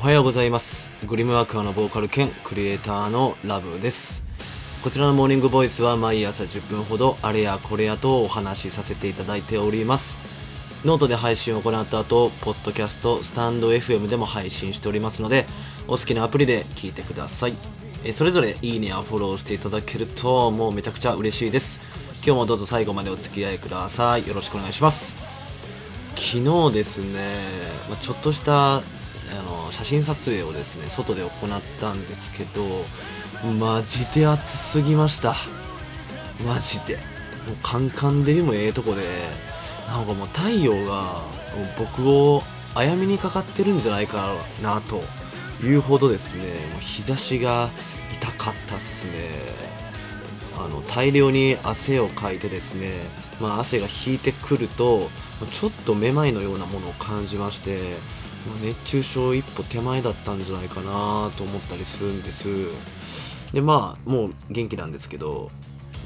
おはようございます。グリームアクアのボーカル兼クリエイターのラムです。こちらのモーニングボイスは毎朝10分ほどあれやこれやとお話しさせていただいております。ノートで配信を行った後ポッドキャストスタンド FM でも配信しておりますのでお好きなアプリで聞いてください。えそれぞれいいねやフォローしていただけるともうめちゃくちゃ嬉しいです。今日もどうぞ最後までお付き合いください。よろしくお願いします。昨日ですね、まちょっとしたあの写真撮影をですね外で行ったんですけどマジで暑すぎました。マジで。もうカンカン照りもええとこでなんかもう太陽が僕をあやめにかかってるんじゃないかなというほどですねもう日差しが痛かったっすね。あの大量に汗をかいてですね、まあ、汗が引いてくるとちょっとめまいのようなものを感じまして熱中症一歩手前だったんじゃないかなと思ったりするんです。でまあもう元気なんですけど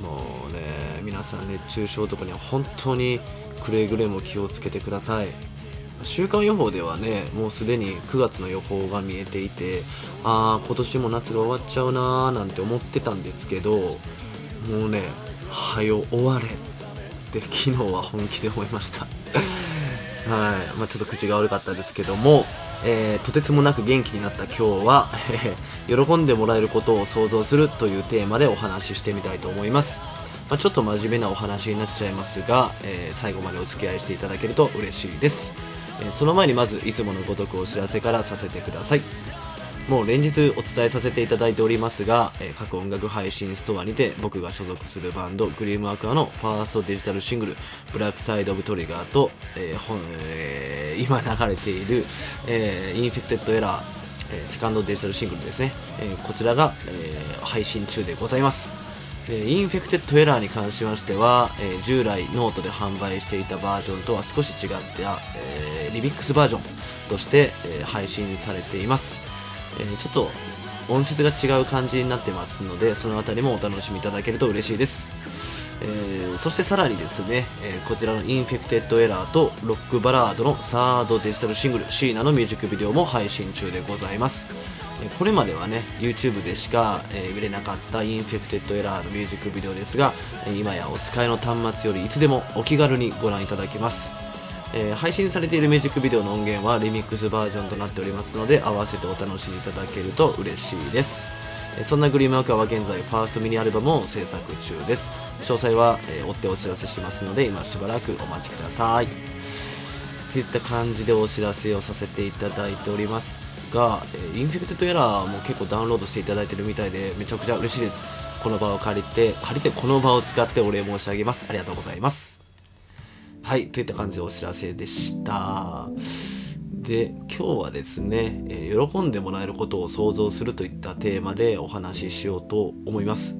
もうね皆さん熱中症とかには本当にくれぐれも気をつけてください。週間予報ではねもうすでに9月の予報が見えていてああ今年も夏が終わっちゃうなーなんて思ってたんですけどもうねはよ終われって昨日は本気で思いました。はい。まあ、ちょっと口が悪かったですけども、えー、とてつもなく元気になった今日は 喜んでもらえることを想像するというテーマでお話ししてみたいと思います。まあ、ちょっと真面目なお話になっちゃいますが、えー、最後までお付き合いしていただけると嬉しいです、え、その前にまずいつものごとくお知らせからさせてください。もう連日お伝えさせていただいておりますが、えー、各音楽配信ストアにて僕が所属するバンドグリームアクアのファーストデジタルシングル「ブラックサイド・オブ・トリガー」と、えーえー、今流れている、えー、インフェクテッド・エラー、えー、セカンドデジタルシングルですね、えー、こちらが、えー、配信中でございます。インフェクテッドエラーに関しましては、えー、従来ノートで販売していたバージョンとは少し違った、えー、リミックスバージョンとして、えー、配信されています。えー、ちょっと音質が違う感じになってますのでその辺りもお楽しみいただけると嬉しいです、えー、そしてさらにですね、えー、こちらのインフェクテッドエラーとロックバラードのサードデジタルシングルシーナのミュージックビデオも配信中でございます。これまではね YouTube でしか、え、見れなかったインフェクテッドエラーのミュージックビデオですが今やお使いの端末よりいつでもお気軽にご覧いただけます。えー、配信されているミュージックビデオの音源はリミックスバージョンとなっておりますので合わせてお楽しみいただけると嬉しいです。そんなグリームアクアは現在ファーストミニアルバムを制作中です。詳細は、え、追ってお知らせしますので今しばらくお待ちください。といった感じでお知らせをさせていただいておりますが、え、インフェクテッドエラーも結構ダウンロードしていただいてるみたいでめちゃくちゃ嬉しいです。この場を借りて借りてこの場を使ってお礼申し上げます。ありがとうございます。はいといった感じでお知らせでした。で今日はですね、えー、喜んでもらえることを想像するといったテーマでお話ししようと思います。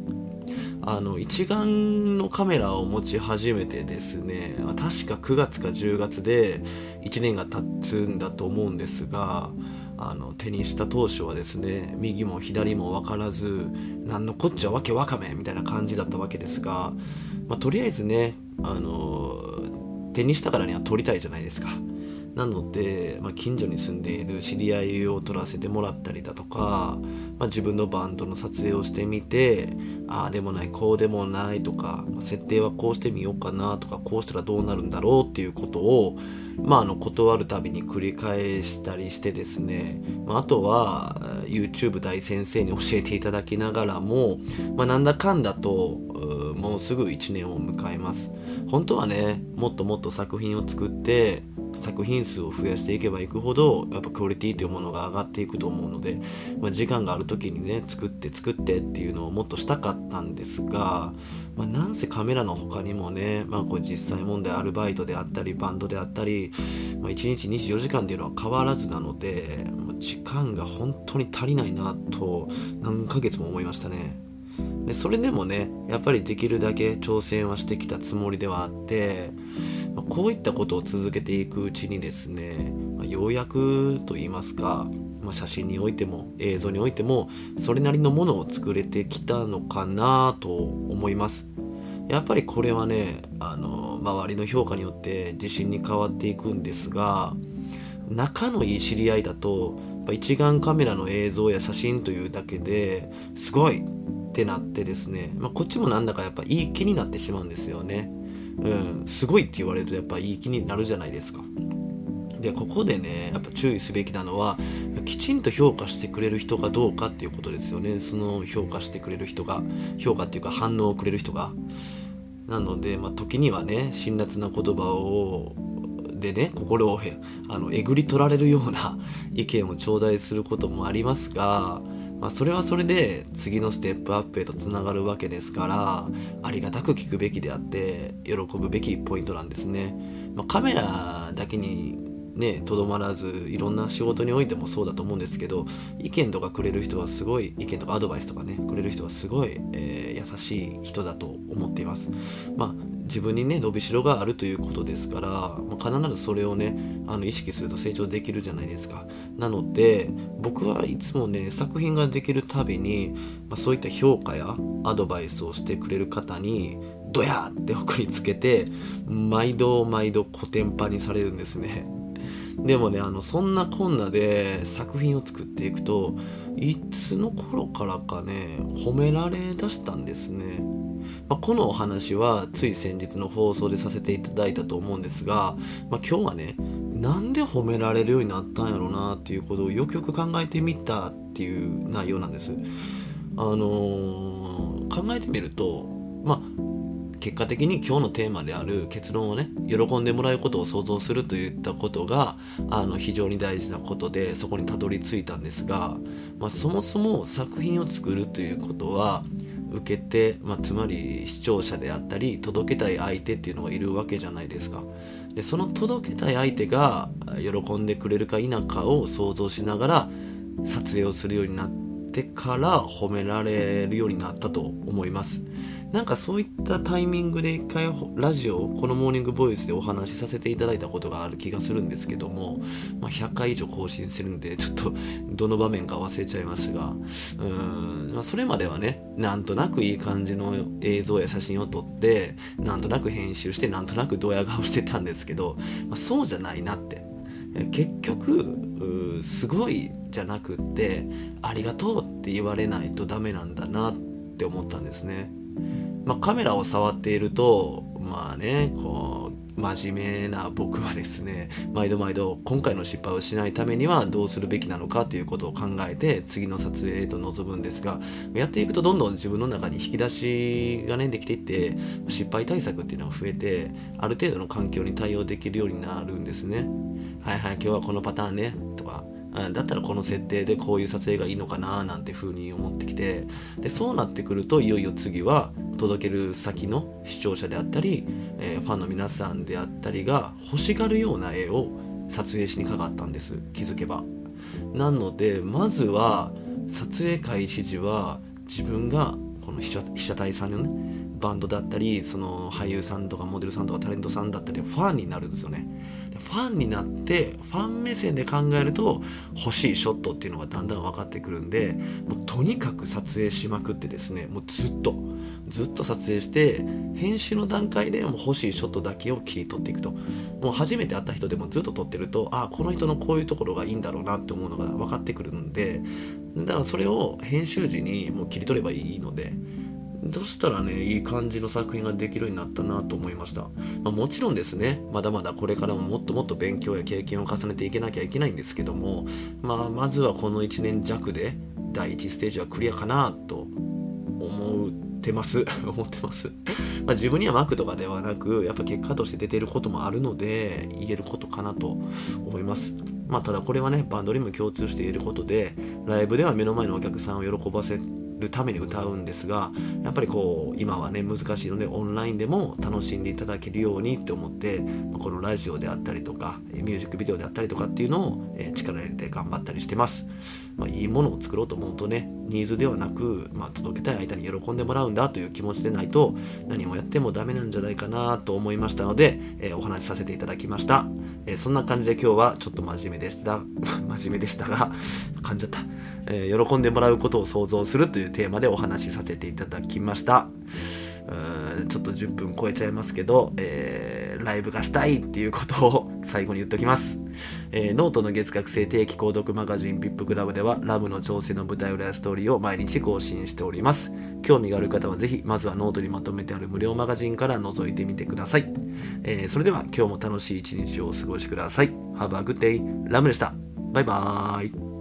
あの一眼のカメラを持ち始めてですね確か9月か10月で1年が経つんだと思うんですがあの手にした当初はですね右も左も分からず何のこっちゃわけわかめみたいな感じだったわけですが、まあ、とりあえずねあの手にしたからには撮りたいじゃないですか。なので、まあ、近所に住んでいる知り合いを撮らせてもらったりだとか、まあ、自分のバンドの撮影をしてみてああでもないこうでもないとか設定はこうしてみようかなとかこうしたらどうなるんだろうっていうことを、まあ、あの断るたびに繰り返したりしてですね、まあ、とは YouTube 大先生に教えていただきながらも、ま、なんだかんだともうすぐ1年を迎えます本当はねもっともっと作品を作って作品数を増やしていけばいくほどやっぱクオリティというものが上がっていくと思うので、まあ、時間がある時にね作って作ってっていうのをもっとしたかったんですが、まあ、なんせカメラの他にもね、まあ、これ実際問題アルバイトであったりバンドであったり、まあ、1日24時間っていうのは変わらずなので時間が本当に足りないなと何ヶ月も思いましたね。でそれでもねやっぱりできるだけ挑戦はしてきたつもりではあって、まあ、こういったことを続けていくうちにですね、まあ、ようやくと言いますか、まあ、写真においても映像においてもそれなりのものを作れてきたのかなと思います。やっぱりこれはねあの周りの評価によって自信に変わっていくんですが仲のいい知り合いだと一眼カメラの映像や写真というだけですごいってなってですね、まあ、こっちもなんだかやっぱいい気になってしまうんですよね。うん、すごいって言われるとやっぱいい気になるじゃないですか。でここでねやっぱ注意すべきなのはきちんと評価してくれる人がどうかっていうことですよねその評価してくれる人が評価っていうか反応をくれる人がなので、まあ、時にはね辛辣な言葉をでね心をあのえぐり取られるような意見を頂戴することもありますが、まあ、それはそれで次のステップアップへとつながるわけですからありがたく聞くべきであって喜ぶべきポイントなんですね。まあ、カメラだけにねとどまらずいろんな仕事においてもそうだと思うんですけど意見とかくれる人はすごい意見とかアドバイスとかねくれる人はすごい、えー、優しい人だと思っていますまあ自分にね伸びしろがあるということですから、まあ、必ずそれをねあの意識すると成長できるじゃないですか。なので僕はいつもね作品ができるたびに、まあ、そういった評価やアドバイスをしてくれる方にドヤーって送りつけて毎度毎度コテンパにされるんですね。でもねあのそんなこんなで作品を作っていくといつの頃からかね褒められだしたんですね、まあ、このお話はつい先日の放送でさせていただいたと思うんですが、まあ、今日はねなんで褒められるようになったんやろうなっていうことをよくよく考えてみたっていう内容なんです。あのー、考えてみるとまあ結果的に今日のテーマである結論をね喜んでもらうことを想像するといったことがあの非常に大事なことでそこにたどり着いたんですが、まあ、そもそも作品を作るということは受けて、まあ、つまり視聴者であったり届けたい相手っていうのがいるわけじゃないですか。でその届けたい相手が喜んでくれるか否かを想像しながら撮影をするようになってから褒められるようになったと思います。なんかそういったタイミングで一回ラジオこのモーニングボイスでお話しさせていただいたことがある気がするんですけども、まあ、100回以上更新してるんでちょっとどの場面か忘れちゃいましたがうーん、まあ、それまではねなんとなくいい感じの映像や写真を撮ってなんとなく編集してなんとなくドヤ顔してたんですけど、まあ、そうじゃないなって結局すごいじゃなくってありがとうって言われないとダメなんだなって思ったんですね。まあ、カメラを触っているとまあねこう真面目な僕はですね毎度毎度今回の失敗をしないためにはどうするべきなのかということを考えて次の撮影へと臨むんですがやっていくとどんどん自分の中に引き出しがねできていって失敗対策っていうのが増えてある程度の環境に対応できるようになるんですね。はいはい今日はこのパターンねとかだったらこの設定でこういう撮影がいいのかななんて風に思ってきて。でそうなってくるといよいよ次は届ける先の視聴者であったり、えー、ファンの皆さんであったりが欲しがるような絵を撮影しにかかったんです。気づけば。なのでまずは撮影開始時は自分がこの被写体さんのねバンドだったりその俳優さんとかモデルさんとかタレントさんだったりファンになるんですよね。ファンになってファン目線で考えると欲しいショットっていうのがだんだん分かってくるんでもうとにかく撮影しまくってですねもうずっとずっと撮影して編集の段階でもう欲しいショットだけを切り取っていくと。もう初めて会った人でもずっと撮ってるとあこの人のこういうところがいいんだろうなって思うのが分かってくるんでだからそれを編集時にもう切り取ればいいのでそしたらねいい感じの作品ができるようになったなと思いました、まあ、もちろんですねまだまだこれからももっともっと勉強や経験を重ねていけなきゃいけないんですけども、まあ、まずはこの1年弱で第1ステージはクリアかなと思ってます。思ってます。まあ自分にはマークとかではなくやっぱ結果として出てることもあるので言えることかなと思います。まあただこれはねバンドにも共通して言えることでライブでは目の前のお客さんを喜ばせるために歌うんですがやっぱりこう今はね難しいのでオンラインでも楽しんでいただけるようにって思ってこのラジオであったりとかミュージックビデオであったりとかっていうのを力入れて頑張ったりしてます、まあ、いいものを作ろうと思うとねニーズではなく、まあ、届けたい相手に喜んでもらうんだという気持ちでないと何をやってもダメなんじゃないかなと思いましたので、え、お話しさせていただきました、えー、そんな感じで今日はちょっと真面目でした。真面目でしたが噛んじゃった、えー、喜んでもらうことを想像するというテーマでお話しさせていただきました。ちょっと10分超えちゃいますけど、えー、ライブがしたいっていうことを最後に言っておきます。えーノートの月額制定期購読マガジン VIP クラブではラムの挑戦の舞台裏やストーリーを毎日更新しております。興味がある方はぜひまずはノートにまとめてある無料マガジンから覗いてみてください、えーそれでは今日も楽しい一日をお過ごしください。Have a good day ラムでした。バイバーイ。